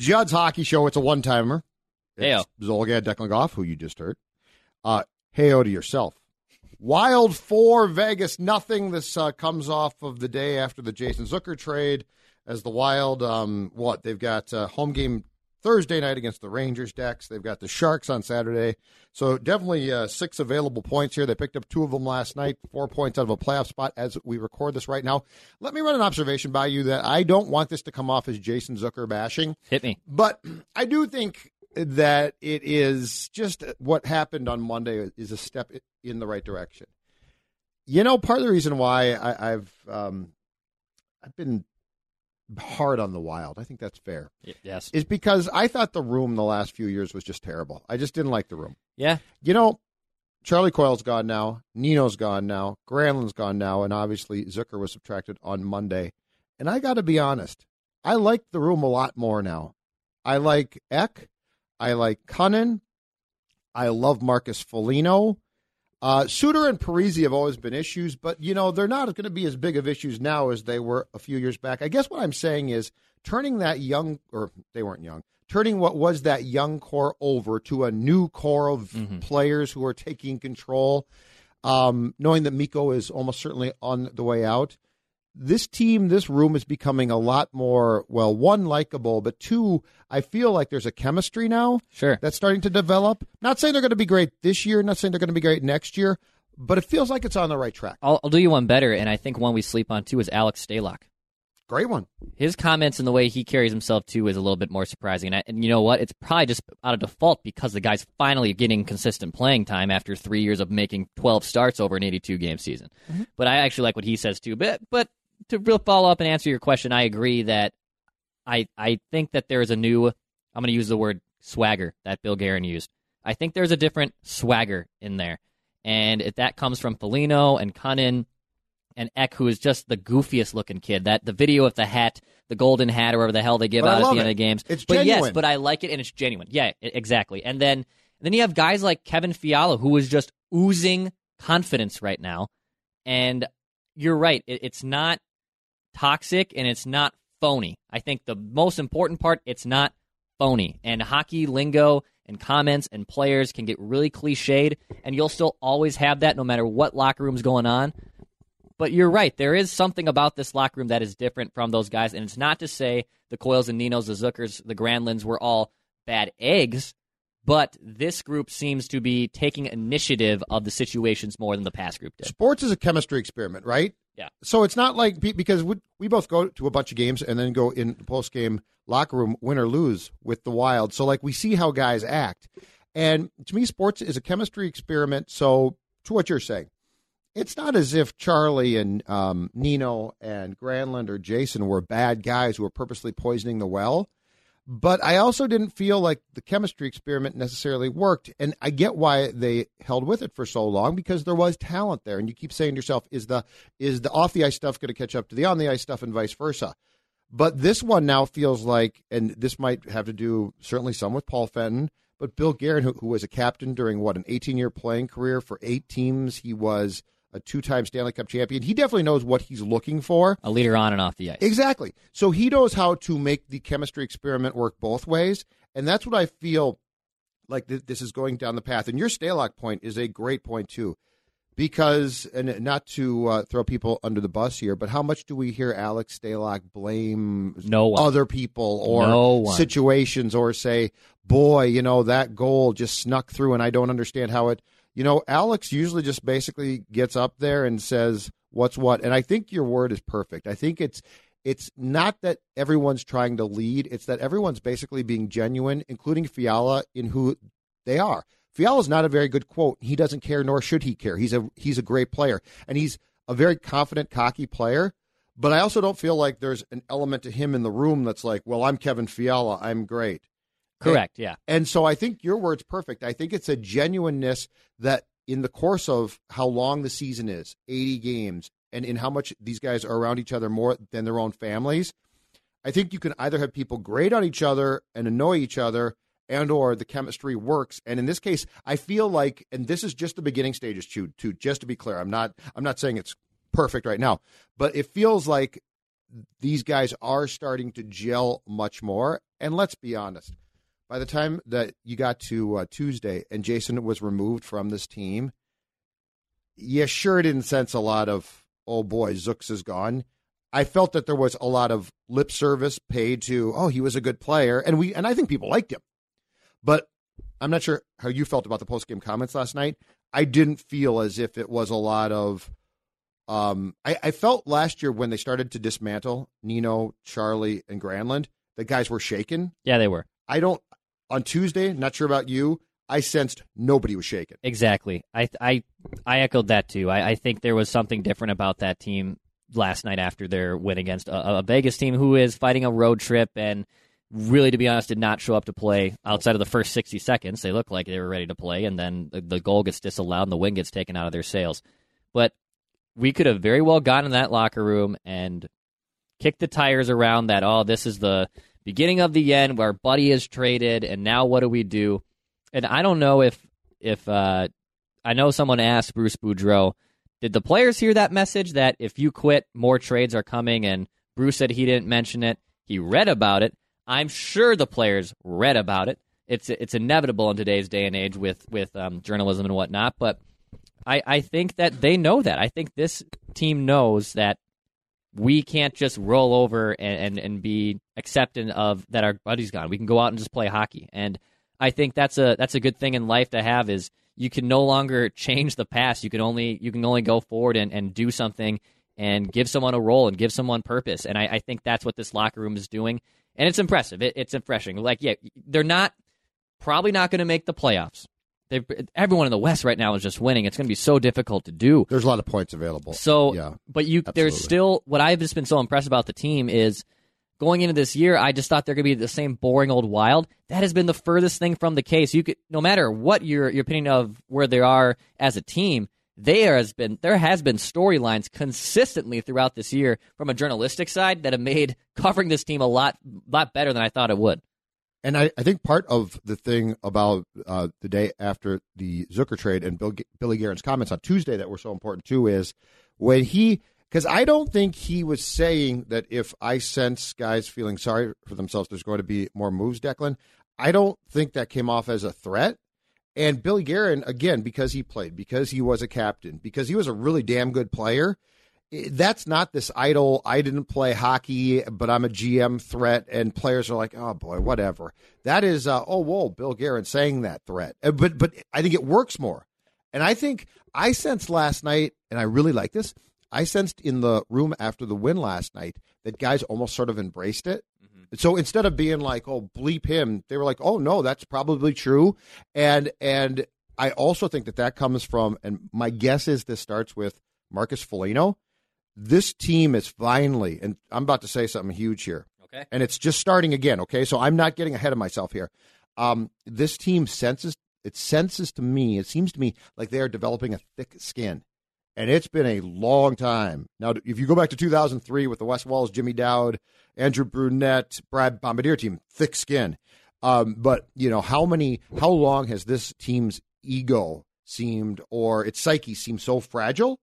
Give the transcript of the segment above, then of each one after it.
Judd's Hockey Show. It's a one timer. Heyo. Zulgad Declan Goff, who you just heard. Uh, heyo to yourself. Wild four, Vegas nothing. This uh, comes off of the day after the Jason Zucker trade. As the Wild, um, what they've got uh, home game Thursday night against the Rangers. Decks. They've got the Sharks on Saturday. So definitely uh, six available points here. They picked up two of them last night. Four points out of a playoff spot as we record this right now. Let me run an observation by you that I don't want this to come off as Jason Zucker bashing. Hit me. But I do think that it is just what happened on Monday is a step in the right direction. You know, part of the reason why I, have um, I've been hard on the Wild, I think that's fair, Yes. is because I thought the room the last few years was just terrible. I just didn't like the room. Yeah. You know, Charlie Coyle's gone now. Nino's gone now. Granlund's gone now. And obviously, Zucker was subtracted on Monday. And I got to be honest, I like the room a lot more now. I like Ek. I like Kunin. I love Marcus Foligno. Uh, Suter and Parise have always been issues, but you know they're not going to be as big of issues now as they were a few years back. I guess what I'm saying is turning that young, or they weren't young, turning what was that young core over to a new core of players who are taking control. Um, knowing that Mikko is almost certainly on the way out, this team, this room is becoming a lot more, well, one, likable, but two, I feel like there's a chemistry now Sure. that's starting to develop. Not saying they're going to be great this year, not saying they're going to be great next year, but it feels like it's on the right track. I'll, I'll do you one better, and I think one we sleep on too is Alex Stalock. Great one. His comments and the way he carries himself too is a little bit more surprising. And, I, and you know what? It's probably just out of default because the guy's finally getting consistent playing time after three years of making 12 starts over an 82 game season. Mm-hmm. But I actually like what he says too. But but to real follow up and answer your question, I agree that I I think that there is a new. I'm going to use the word swagger that Bill Guerin used. I think there's a different swagger in there, and if that comes from Foligno and Kunin and Ek, who is just the goofiest looking kid. That the video of the hat, the golden hat, or whatever the hell they give But out at the end it. of the games. It's but yes, but I like it and it's genuine. Yeah, e- exactly. And then then you have guys like Kevin Fiala, who is just oozing confidence right now. And you're right, it, it's not toxic and it's not phony. I think the most important part, it's not phony. And hockey lingo and comments and players can get really cliched, and you'll still always have that no matter what locker room's going on. But you're right. There is something about this locker room that is different from those guys. And it's not to say the Coyles and Ninos, the Zuckers, the Granlunds were all bad eggs, but this group seems to be taking initiative of the situations more than the past group did. Sports is a chemistry experiment, right? Yeah. So it's not like because we, we both go to a bunch of games and then go in the post game locker room, win or lose with the Wild. So like we see how guys act, and to me, sports is a chemistry experiment. So to what you're saying, it's not as if Charlie and um, Nino and Granlund or Jason were bad guys who were purposely poisoning the well. But I also didn't feel like the chemistry experiment necessarily worked. And I get why they held with it for so long because there was talent there. And you keep saying to yourself, is the is the off the ice stuff going to catch up to the on the ice stuff and vice versa? But this one now feels like, and this might have to do certainly some with Paul Fenton, but Bill Guerin, who, who was a captain during what, an 18 year playing career for eight teams, he was a two time Stanley Cup champion. He definitely knows what he's looking for. A leader on and off the ice. Exactly. So he knows how to make the chemistry experiment work both ways. And that's what I feel like th- this is going down the path. And your Stalock point is a great point, too. because and not to uh, throw people under the bus here, but how much do we hear Alex Stalock blame No one. other people or No situations or say, "Boy, you know that goal just snuck through, and I don't understand how it." You know, Alex usually just basically gets up there and says what's what, and I think your word is perfect. I think it's it's not that everyone's trying to lead; it's that everyone's basically being genuine, including Fiala, in who they are. Fiala's not a very good quote. He doesn't care, nor should he care. He's a he's a great player, and he's a very confident, cocky player. But I also don't feel like there's an element to him in the room that's like, well, I'm Kevin Fiala, I'm great. Correct. Yeah. And so I think your word's perfect. I think it's a genuineness that in the course of how long the season is, 80 games, and in how much these guys are around each other more than their own families, I think you can either have people grade on each other and annoy each other and or the chemistry works. And in this case, I feel like and this is just the beginning stages too, too just to be clear. I'm not I'm not saying it's perfect right now, but it feels like these guys are starting to gel much more. And let's be honest, by the time that you got to uh, Tuesday and Jason was removed from this team, you sure didn't sense a lot of, oh boy, Zooks is gone. I felt that there was a lot of lip service paid to, oh, he was a good player. And we, and I think people liked him. But I'm not sure how you felt about the post game comments last night. I didn't feel as if it was a lot of, um, I, I felt last year when they started to dismantle Nino, Charlie, and Granlund, the guys were shaken. Yeah, they were. I don't on Tuesday. Not sure about you. I sensed nobody was shaken. Exactly. I I I echoed that too. I, I think there was something different about that team last night after their win against a, a Vegas team who is fighting a road trip and really, to be honest, did not show up to play outside of the first 60 seconds. They looked like they were ready to play, and then the, the goal gets disallowed and the win gets taken out of their sails. But we could have very well gone in that locker room and kicked the tires around that, oh, this is the beginning of the end where Buddy is traded, and now what do we do? And I don't know if if uh, I know someone asked Bruce Boudreau, did the players hear that message that if you quit, more trades are coming? And Bruce said he didn't mention it. He read about it. I'm sure the players read about it. It's it's inevitable in today's day and age with with um, journalism and whatnot. But I I think that they know that. I think this team knows that we can't just roll over and, and, and be accepting of that our buddy's gone. We can go out and just play hockey. And I think that's a that's a good thing in life to have is you can no longer change the past. You can only you can only go forward and, and do something and give someone a role and give someone purpose. And I, I think that's what this locker room is doing. And it's impressive. It, it's refreshing. Like, yeah, they're not probably not going to make the playoffs. They've, everyone in the West right now is just winning. It's going to be so difficult to do. There's a lot of points available. So, yeah, but you there's still what I've just been so impressed about the team is going into this year. I just thought they're going to be the same boring old Wild. That has been the furthest thing from the case. You could no matter what your your opinion of where they are as a team. There has been there has been storylines consistently throughout this year from a journalistic side that have made covering this team a lot lot better than I thought it would. And I, I think part of the thing about uh, the day after the Zucker trade and Bill, Billy Guerin's comments on Tuesday that were so important too is when he, because I don't think he was saying that if I sense guys feeling sorry for themselves, there's going to be more moves, Declan. I don't think that came off as a threat. And Billy Guerin, again, because he played, because he was a captain, because he was a really damn good player, that's not this idle i didn't play hockey but i'm a gm threat and players are like oh boy whatever. That is uh, oh whoa bill Guerin saying that threat. Uh, but but i think it works more. And i think i sensed last night and i really like this i sensed in the room after the win last night that guys almost sort of embraced it. So instead of being like oh bleep him they were like oh no that's probably true. And and i also think that that comes from and my guess is this starts with marcus Foligno this team is finally, and I'm about to say something huge here, Okay. and it's just starting again. Okay, so I'm not getting ahead of myself here. Um, this team senses it senses to me. It seems to me like they are developing a thick skin, and it's been a long time now. If you go back to 2003 with the Wes Walz, Jimmy Dowd, Andrew Brunette, Brad Bombardir team, thick skin. Um, but you know how many, how long has this team's ego seemed, or its psyche seemed so fragile?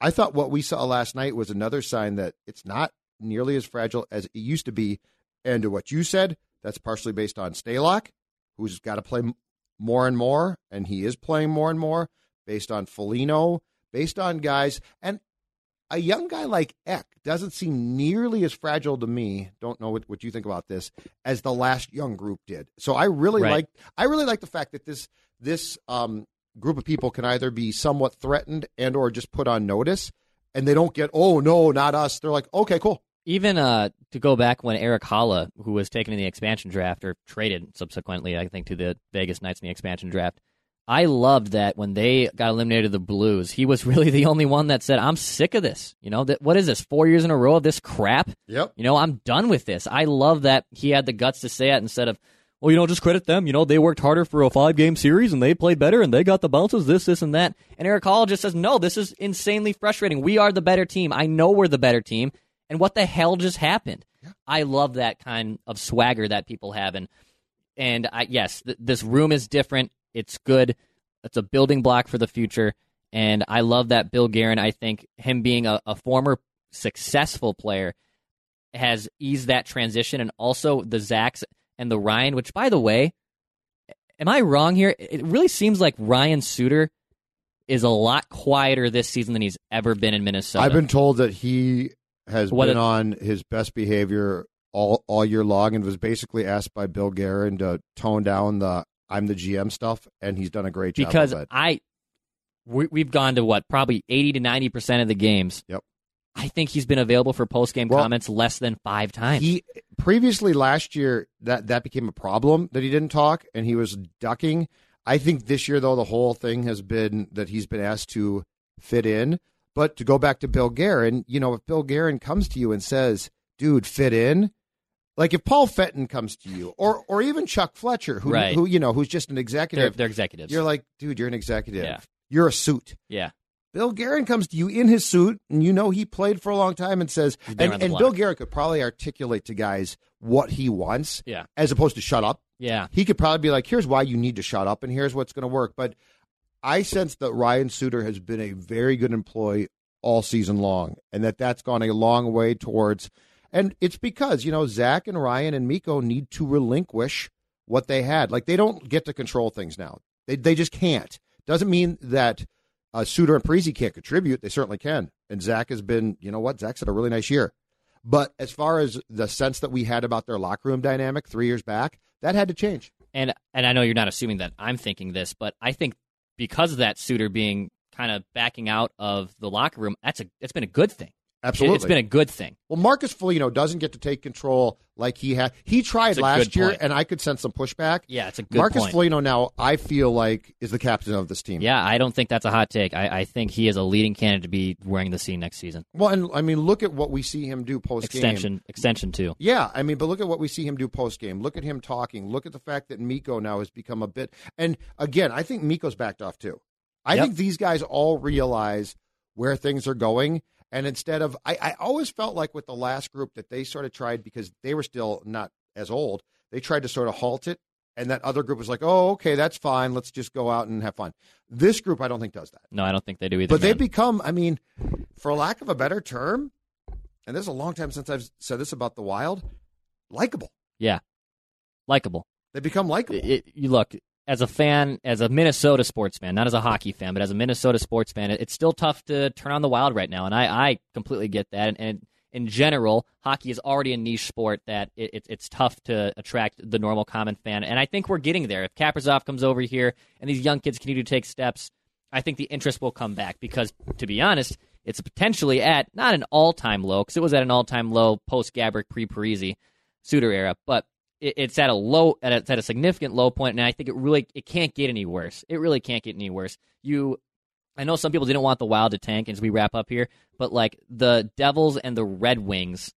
I thought what we saw last night was another sign that it's not nearly as fragile as it used to be. And to what you said, that's partially based on Stalock, who's got to play more and more, and he is playing more and more. based on Foligno, based on guys, and a young guy like Ek doesn't seem nearly as fragile to me. Don't know what, what you think about this as the last young group did. So I really Right. like I really like the fact that this this um, group of people can either be somewhat threatened and or just put on notice, and they don't get oh no not us. They're like okay cool. Even uh, to go back when Eric Haula, who was taken in the expansion draft or traded subsequently, I think, to the Vegas Knights in the expansion draft, I loved that when they got eliminated the Blues, he was really the only one that said, "I'm sick of this. You know, that what is this? Four years in a row of this crap. Yep. You know, I'm done with this. I love that he had the guts to say it instead of, well, you know, just credit them. You know, they worked harder for a five game series and they played better and they got the bounces, this, this, and that. And Eric Haula just says, no, this is insanely frustrating. We are the better team. I know we're the better team. And what the hell just happened? I love that kind of swagger that people have. And, and I, yes, th- this room is different. It's good. It's a building block for the future. And I love that Bill Guerin, I think him being a, a former successful player has eased that transition and also the Zacks and the Ryan, which by the way, am I wrong here? It really seems like Ryan Suter is a lot quieter this season than he's ever been in Minnesota. I've been told that he has What been a- on his best behavior all all year long, and was basically asked by Bill Guerin to tone down the "I'm the GM" stuff, and he's done a great job. because of it. I we, we've gone to what probably 80 to 90% of the games. Yep. I think he's been available for post game Well, comments less than 5 times. he previously last year that that became a problem that he didn't talk and he was ducking. I think this year though the whole thing has been that he's been asked to fit in. But to go back to Bill Guerin, you know, if Bill Guerin comes to you and says, "Dude, fit in," like if Paul Fenton comes to you, or or even Chuck Fletcher, who Right. who you know who's just an they're, executive, they're executives. you're like, dude, you're an executive. Yeah. You're a suit. yeah. Bill Guerin comes to you in his suit, and you know he played for a long time, and says, and, and. Bill Guerin could probably articulate to guys what he wants, Yeah. as opposed to shut up. Yeah. He could probably be like, "Here's why you need to shut up, and here's what's going to work." But I sense that Ryan Suter has been a very good employee all season long, and that that's gone a long way towards. And it's because you know Zach and Ryan and Mikko need to relinquish what they had. Like they don't get to control things now. They they just can't. Doesn't mean that uh, Suter and Parise can't contribute. They certainly can. And Zach has been, you know what? Zach's had a really nice year. But as far as the sense that we had about their locker room dynamic three years back, that had to change. and and I know you're not assuming that I'm thinking this, but I think because of that Suter being kind of backing out of the locker room, that's a that's been a good thing. Absolutely. It's been a good thing. well, Marcus Foligno doesn't get to take control like he had. He tried last year, point. and I could sense some pushback. Yeah, it's a good Marcus point. Foligno now, I feel like, is the captain of this team. Yeah, I don't think that's a hot take. I, I think he is a leading candidate to be wearing the C next season. Well, and I mean, look at what we see him do post game. Extension, extension too. Yeah, I mean, but look at what we see him do post game. Look at him talking. Look at the fact that Mikko now has become a bit. And again, I think Mikko's backed off too. I Yep. think these guys all realize where things are going. And instead of, I, I always felt like with the last group that they sort of tried because they were still not as old, they tried to sort of halt it. And that other group was like, oh, okay, that's fine. Let's just go out and have fun. This group, I don't think does that. No, I don't think they do either. But they've become, I mean, for lack of a better term, and this is a long time since I've said this about the Wild, likable. yeah, likable. They become likable. It, you look as a fan, as a Minnesota sports fan, not as a hockey fan, but as a Minnesota sports fan, it's still tough to turn on the Wild right now, and I, I completely get that. And, and in general, hockey is already a niche sport that it, it, it's tough to attract the normal common fan, and I think we're getting there. If Kaprizov comes over here and these young kids continue to take steps, I think the interest will come back because, to be honest, it's potentially at not an all-time low because it was at an all-time low post Gaborik, pre Parise, Suter era, but it, it's at a low, at a, it's at a significant low point, and I think it really it can't get any worse. It really can't get any worse. You, I know some people didn't want the Wild to tank as we wrap up here, but like the Devils and the Red Wings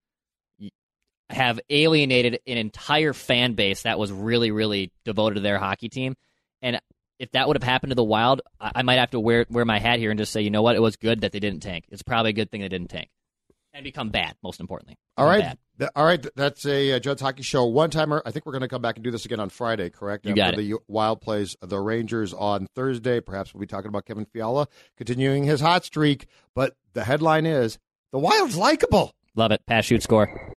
have alienated an entire fan base that was really, really devoted to their hockey team, and if that would have happened to the Wild, I, I might have to wear wear my hat here and just say, you know what, it was good that they didn't tank. It's probably a good thing they didn't tank and become bad. Most importantly, all Become right. bad. Th- all right. That's a uh, Judd's Hockey Show one timer. I think we're going to come back and do this again on Friday, correct? You got it. the Wild plays the Rangers on Thursday. Perhaps we'll be talking about Kevin Fiala continuing his hot streak. But the headline is The Wild's likable. Love it. Pass, shoot, score.